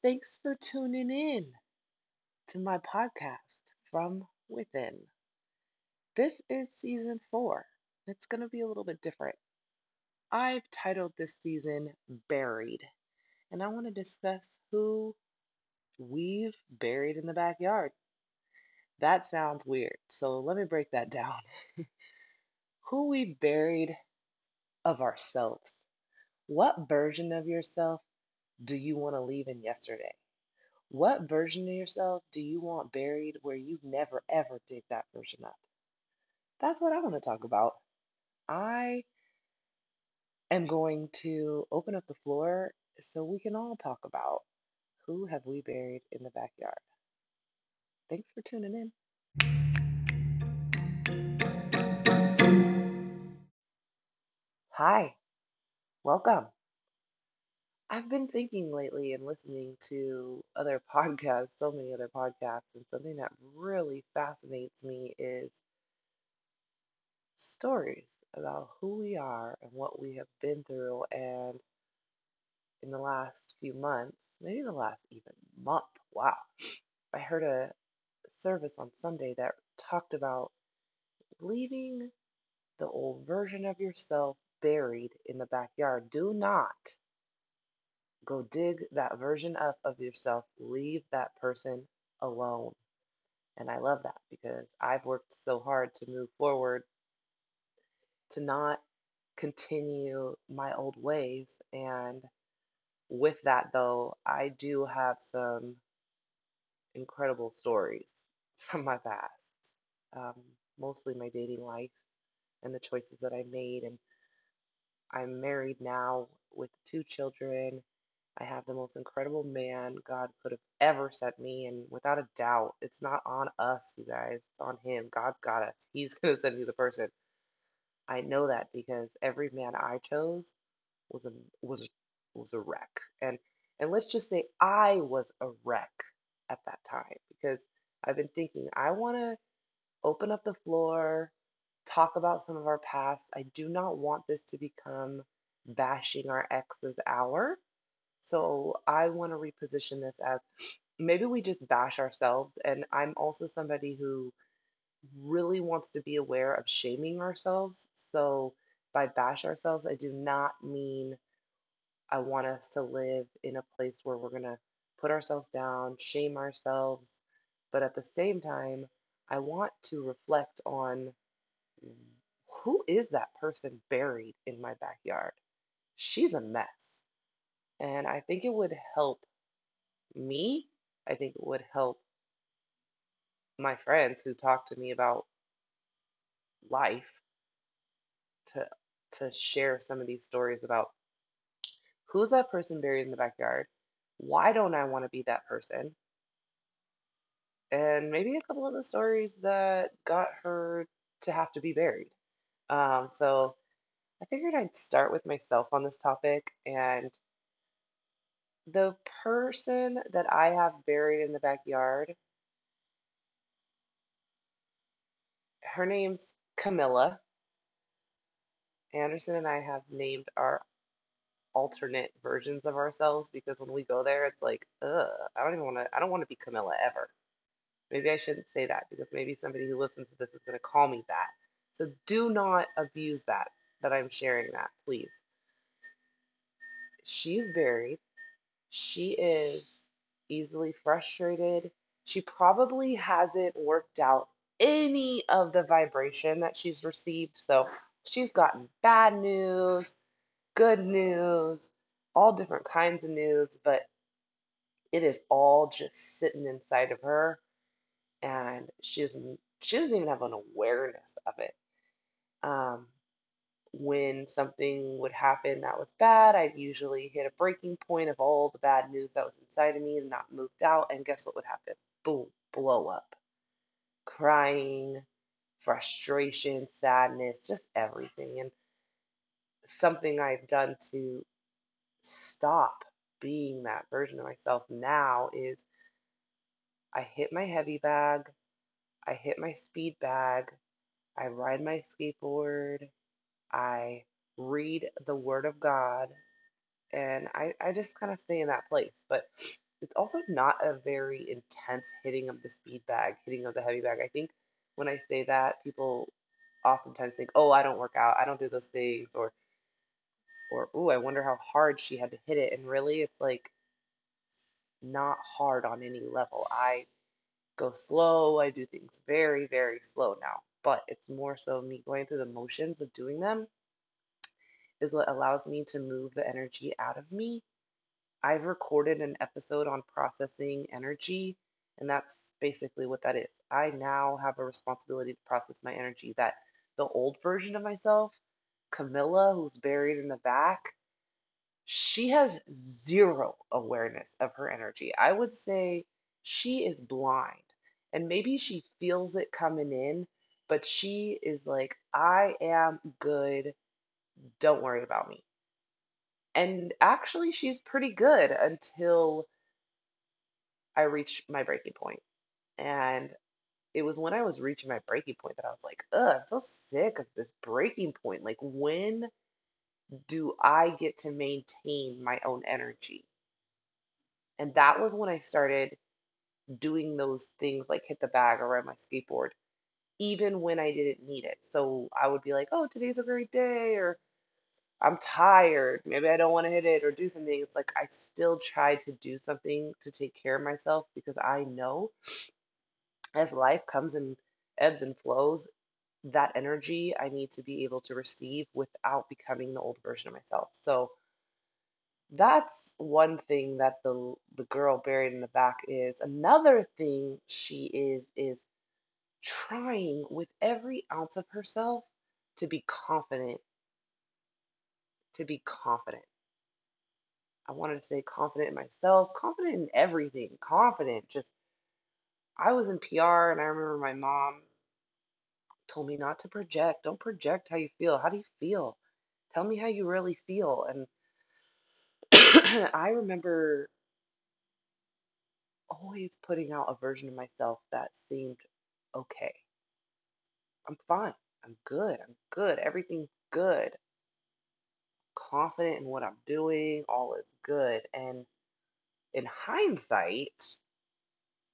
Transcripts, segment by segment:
Thanks for tuning in to my podcast from within. This is season four. It's going to be a little bit different. I've titled this season Buried, and I want to discuss who we've buried in the backyard. That sounds weird, so let me break that down. who we buried of ourselves. What version of yourself do you want to leave in yesterday? What version of yourself do you want buried where you never ever dig that version up? That's what I want to talk about. I am going to open up the floor so we can all talk about who have we buried in the backyard. Thanks for tuning in. Hi, welcome. I've been thinking lately and listening to other podcasts, so many other podcasts, and something that really fascinates me is stories about who we are and what we have been through. And in the last few months, maybe the last even month, wow, I heard a service on Sunday that talked about leaving the old version of yourself buried in the backyard. Do not go dig that version up of yourself. Leave that person alone. And I love that because I've worked so hard to move forward, to not continue my old ways. And with that, though, I do have some incredible stories from my past, um, mostly my dating life and the choices that I made. And I'm married now with two children. I have the most incredible man God could have ever sent me. And without a doubt, it's not on us, you guys. It's on Him. God's got us. He's going to send you the person. I know that because every man I chose was a was was a wreck. And and let's just say I was a wreck at that time because I've been thinking I want to open up the floor, talk about some of our past. I do not want this to become bashing our ex's hour. So I want to reposition this as maybe we just bash ourselves. And I'm also somebody who really wants to be aware of shaming ourselves. So by bash ourselves, I do not mean I want us to live in a place where we're going to put ourselves down, shame ourselves. But at the same time, I want to reflect on who is that person buried in my backyard? She's a mess. And I think it would help me. I think it would help my friends who talk to me about life to to share some of these stories about who's that person buried in the backyard? Why don't I want to be that person? And maybe a couple of the stories that got her to have to be buried. Um, so I figured I'd start with myself on this topic and the person that I have buried in the backyard, her name's Camilla. Anderson and I have named our alternate versions of ourselves because when we go there, it's like, ugh, I don't even want to, I don't want to be Camilla ever. Maybe I shouldn't say that because maybe somebody who listens to this is going to call me that. So do not abuse that, that I'm sharing that, please. She's buried. She is easily frustrated. She probably hasn't worked out any of the vibration that she's received. So she's gotten bad news, good news, all different kinds of news, but it is all just sitting inside of her and she doesn't she doesn't even have an awareness of it. Um, when something would happen that was bad, I'd usually hit a breaking point of all the bad news that was inside of me and not moved out, and guess what would happen? Boom, blow up. Crying, frustration, sadness, just everything. And something I've done to stop being that version of myself now is I hit my heavy bag, I hit my speed bag, I ride my skateboard, I read the Word of God, and I, I just kind of stay in that place. But it's also not a very intense hitting of the speed bag, hitting of the heavy bag. I think when I say that, people oftentimes think, "Oh, I don't work out. I don't do those things," or or "Ooh, I wonder how hard she had to hit it." And really, it's like not hard on any level. I go slow. I do things very, very slow now, but it's more so me going through the motions of doing them is what allows me to move the energy out of me. I've recorded an episode on processing energy, and that's basically what that is. I now have a responsibility to process my energy that the old version of myself, Camilla, who's buried in the back, she has zero awareness of her energy. I would say she is blind. And maybe she feels it coming in, but she is like, I am good. Don't worry about me. And actually, she's pretty good until I reach my breaking point. And it was when I was reaching my breaking point that I was like, ugh, I'm so sick of this breaking point. Like, when do I get to maintain my own energy? And that was when I started doing those things like hit the bag or ride my skateboard, even when I didn't need it. So I would be like, oh, today's a great day, or I'm tired. Maybe I don't want to hit it or do something. It's like I still try to do something to take care of myself because I know as life comes and ebbs and flows, that energy I need to be able to receive without becoming the old version of myself. So that's one thing that the the girl buried in the back is. Another thing she is is trying with every ounce of herself to be confident, to be confident. I wanted to say confident in myself, confident in everything, confident. Just I was in PR and I remember my mom told me not to project. Don't project how you feel. How do you feel? Tell me how you really feel. And I remember always putting out a version of myself that seemed okay. I'm fine. I'm good. I'm good. Everything's good. Confident in what I'm doing. All is good. And in hindsight,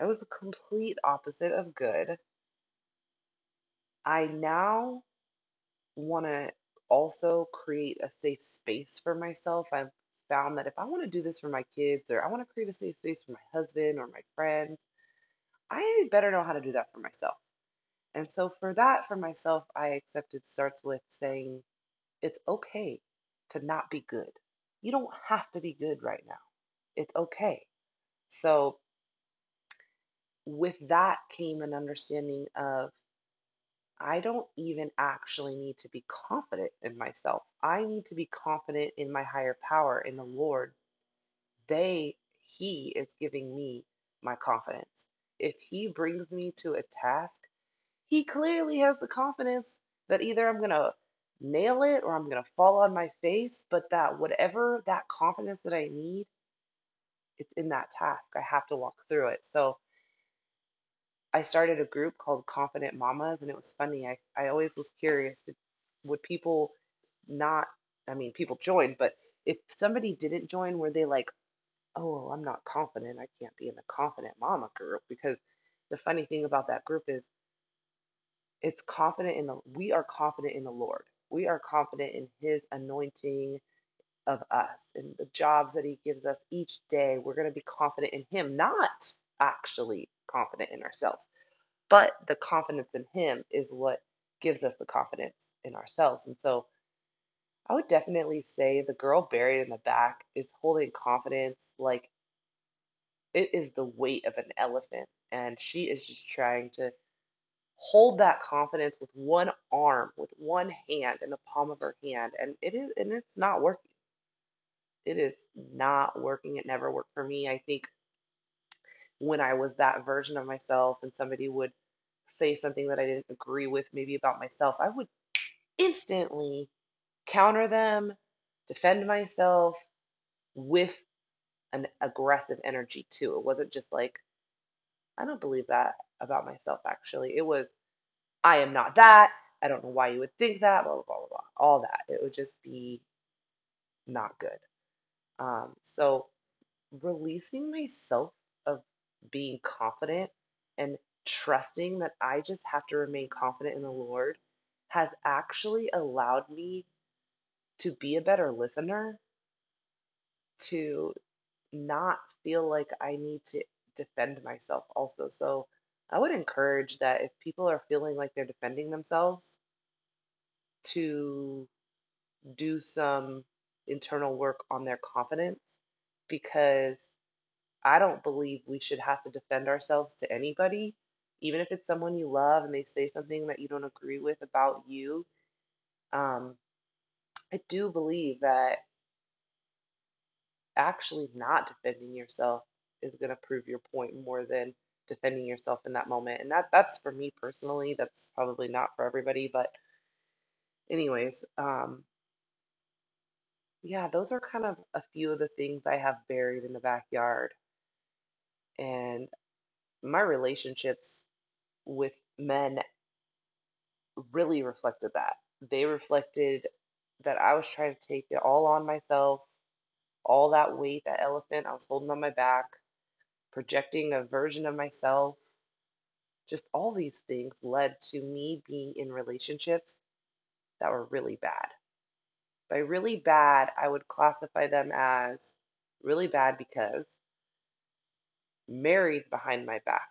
I was the complete opposite of good. I now want to also create a safe space for myself. I've found that if I want to do this for my kids or I want to create a safe space for my husband or my friends, I better know how to do that for myself. And so for that, for myself, I accepted starts with saying it's okay to not be good. You don't have to be good right now. It's okay. So with that came an understanding of I don't even actually need to be confident in myself. I need to be confident in my higher power, in the Lord. They, He is giving me my confidence. If He brings me to a task, He clearly has the confidence that either I'm going to nail it or I'm going to fall on my face, but that whatever that confidence that I need, it's in that task. I have to walk through it. So, I started a group called Confident Mamas, and it was funny. I, I always was curious to, would people not, I mean, people joined, but if somebody didn't join, were they like, oh, well, I'm not confident. I can't be in the Confident Mama group? Because the funny thing about that group is it's confident in the, we are confident in the Lord. We are confident in His anointing of us and the jobs that He gives us each day. We're going to be confident in Him, not actually confident in ourselves. But the confidence in Him is what gives us the confidence in ourselves. And so I would definitely say the girl buried in the back is holding confidence like it is the weight of an elephant. And she is just trying to hold that confidence with one arm, with one hand in the palm of her hand. And it is, and it's not working. It is not working. It never worked for me. I think when I was that version of myself and somebody would say something that I didn't agree with, maybe about myself, I would instantly counter them, defend myself with an aggressive energy too. It wasn't just like, I don't believe that about myself, actually. It was, I am not that. I don't know why you would think that, blah, blah, blah, blah. All that. It would just be not good. Um, so releasing myself of being confident and trusting that I just have to remain confident in the Lord has actually allowed me to be a better listener, to not feel like I need to defend myself also. So I would encourage that if people are feeling like they're defending themselves, to do some internal work on their confidence because I don't believe we should have to defend ourselves to anybody, even if it's someone you love and they say something that you don't agree with about you. Um, I do believe that actually not defending yourself is going to prove your point more than defending yourself in that moment. And that that's for me personally. That's probably not for everybody, but anyways, um, yeah, those are kind of a few of the things I have buried in the backyard. And my relationships with men really reflected that. They reflected that I was trying to take it all on myself, all that weight, that elephant I was holding on my back, projecting a version of myself. Just all these things led to me being in relationships that were really bad. By really bad, I would classify them as really bad because married behind my back,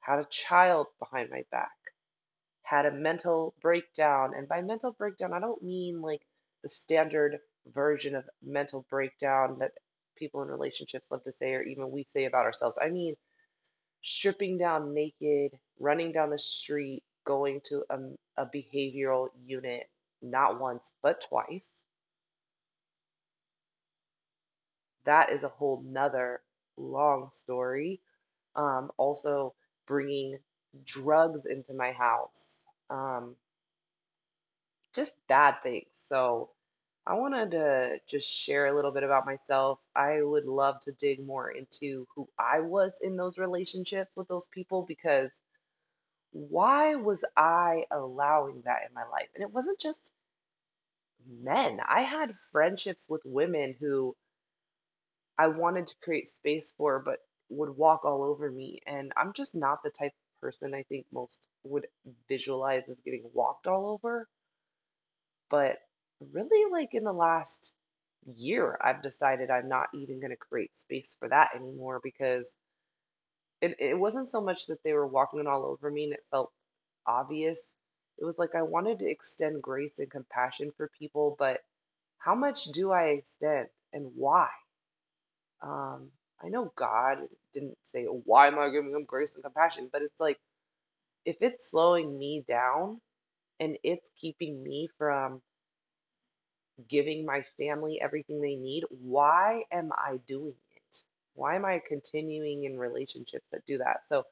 had a child behind my back, had a mental breakdown. And by mental breakdown, I don't mean like the standard version of mental breakdown that people in relationships love to say, or even we say about ourselves. I mean, stripping down naked, running down the street, going to a, a behavioral unit not once, but twice. That is a whole nother long story. Um, also, bringing drugs into my house. Um, just bad things. So, I wanted to just share a little bit about myself. I would love to dig more into who I was in those relationships with those people because why was I allowing that in my life? And it wasn't just men. I had friendships with women who I wanted to create space for, but would walk all over me. And I'm just not the type of person I think most would visualize as getting walked all over. But really, like in the last year, I've decided I'm not even going to create space for that anymore because it, it wasn't so much that they were walking all over me and it felt obvious. It was like I wanted to extend grace and compassion for people, but how much do I extend and why? Um, I know God didn't say, Why am I giving them grace and compassion? But it's like, if it's slowing me down and it's keeping me from giving my family everything they need, why am I doing it? Why am I continuing in relationships that do that? So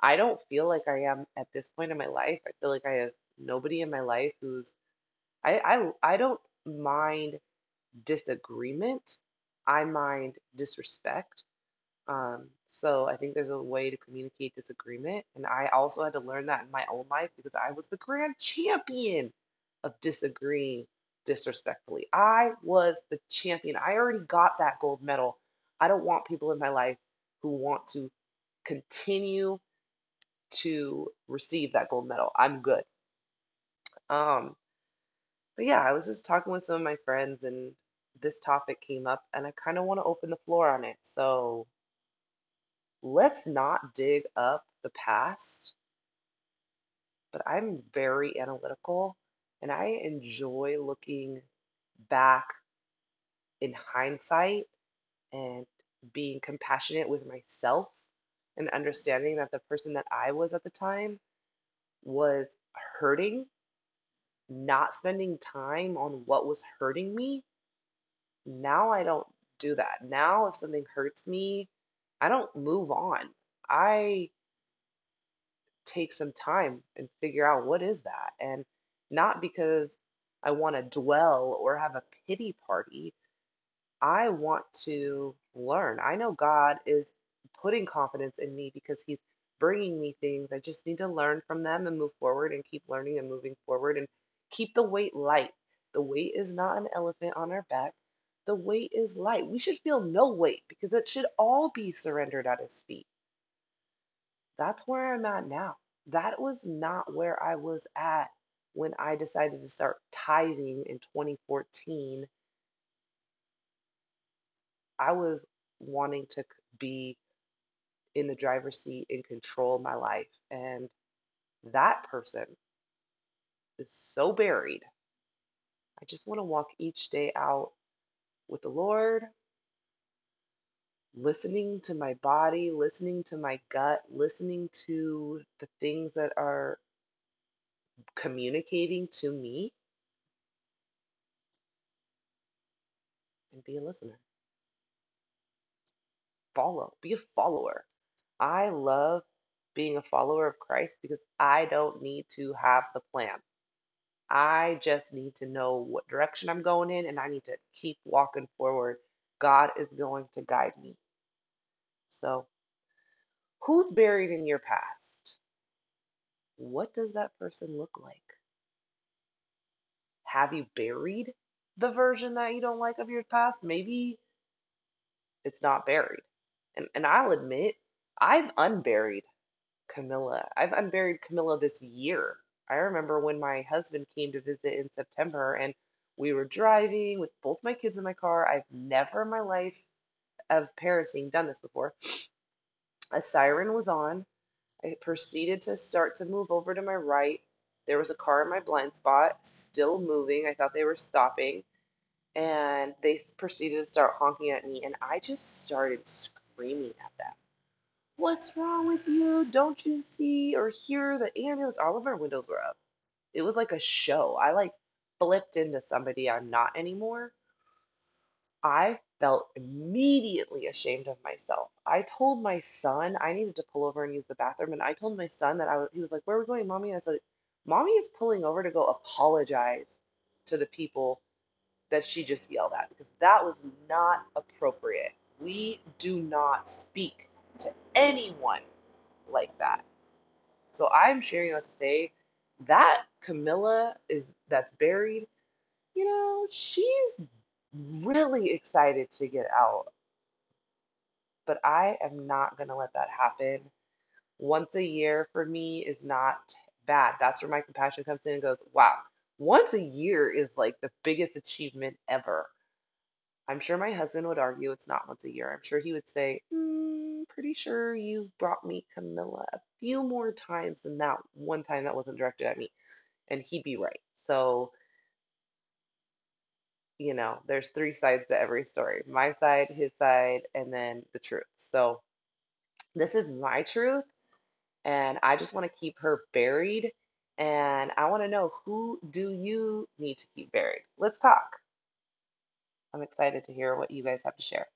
I don't feel like I am at this point in my life. I feel like I have nobody in my life who's I I I don't mind disagreement. I mind disrespect. Um, so I think there's a way to communicate disagreement. And I also had to learn that in my own life because I was the grand champion of disagreeing disrespectfully. I was the champion. I already got that gold medal. I don't want people in my life who want to continue to receive that gold medal. I'm good. Um, but yeah, I was just talking with some of my friends and this topic came up and I kind of want to open the floor on it. So let's not dig up the past, but I'm very analytical and I enjoy looking back in hindsight and being compassionate with myself and understanding that the person that I was at the time was hurting, not spending time on what was hurting me. Now I don't do that. Now, if something hurts me, I don't move on. I take some time and figure out what is that. And not because I want to dwell or have a pity party. I want to learn. I know God is putting confidence in me because He's bringing me things. I just need to learn from them and move forward and keep learning and moving forward and keep the weight light. The weight is not an elephant on our back. the weight is light. We should feel no weight because it should all be surrendered at His feet. That's where I'm at now. That was not where I was at when I decided to start tithing in 2014. I was wanting to be in the driver's seat and control my life. And that person is so buried. I just want to walk each day out with the Lord, listening to my body, listening to my gut, listening to the things that are communicating to me, and be a listener. Follow, be a follower. I love being a follower of Christ because I don't need to have the plan. I just need to know what direction I'm going in and I need to keep walking forward. God is going to guide me. So, who's buried in your past? What does that person look like? Have you buried the version that you don't like of your past? Maybe it's not buried. And, and I'll admit, I've unburied Camilla. I've unburied Camilla this year. I remember when my husband came to visit in September and we were driving with both my kids in my car. I've never in my life of parenting done this before. A siren was on. I proceeded to start to move over to my right. There was a car in my blind spot, still moving. I thought they were stopping. And they proceeded to start honking at me, and I just started screaming at them. What's wrong with you? Don't you see or hear the ambulance? All of our windows were up. It was like a show. I like flipped into somebody I'm not anymore. I felt immediately ashamed of myself. I told my son I needed to pull over and use the bathroom, and I told my son that I was, he was like, Where are we going, mommy? I said, Mommy is pulling over to go apologize to the people that she just yelled at because that was not appropriate. We do not speak to anyone like that. So I'm sharing that to say that Camilla is that's buried, you know, she's really excited to get out. But I am not going to let that happen. Once a year for me is not bad. That's where my compassion comes in and goes, wow, once a year is like the biggest achievement ever. I'm sure my husband would argue it's not once a year. I'm sure he would say, mm, pretty sure you've brought me Camilla a few more times than that one time that wasn't directed at me. And he'd be right. So, you know, there's three sides to every story my side, his side, and then the truth. So, this is my truth. And I just want to keep her buried. And I want to know who do you need to keep buried? Let's talk. I'm excited to hear what you guys have to share.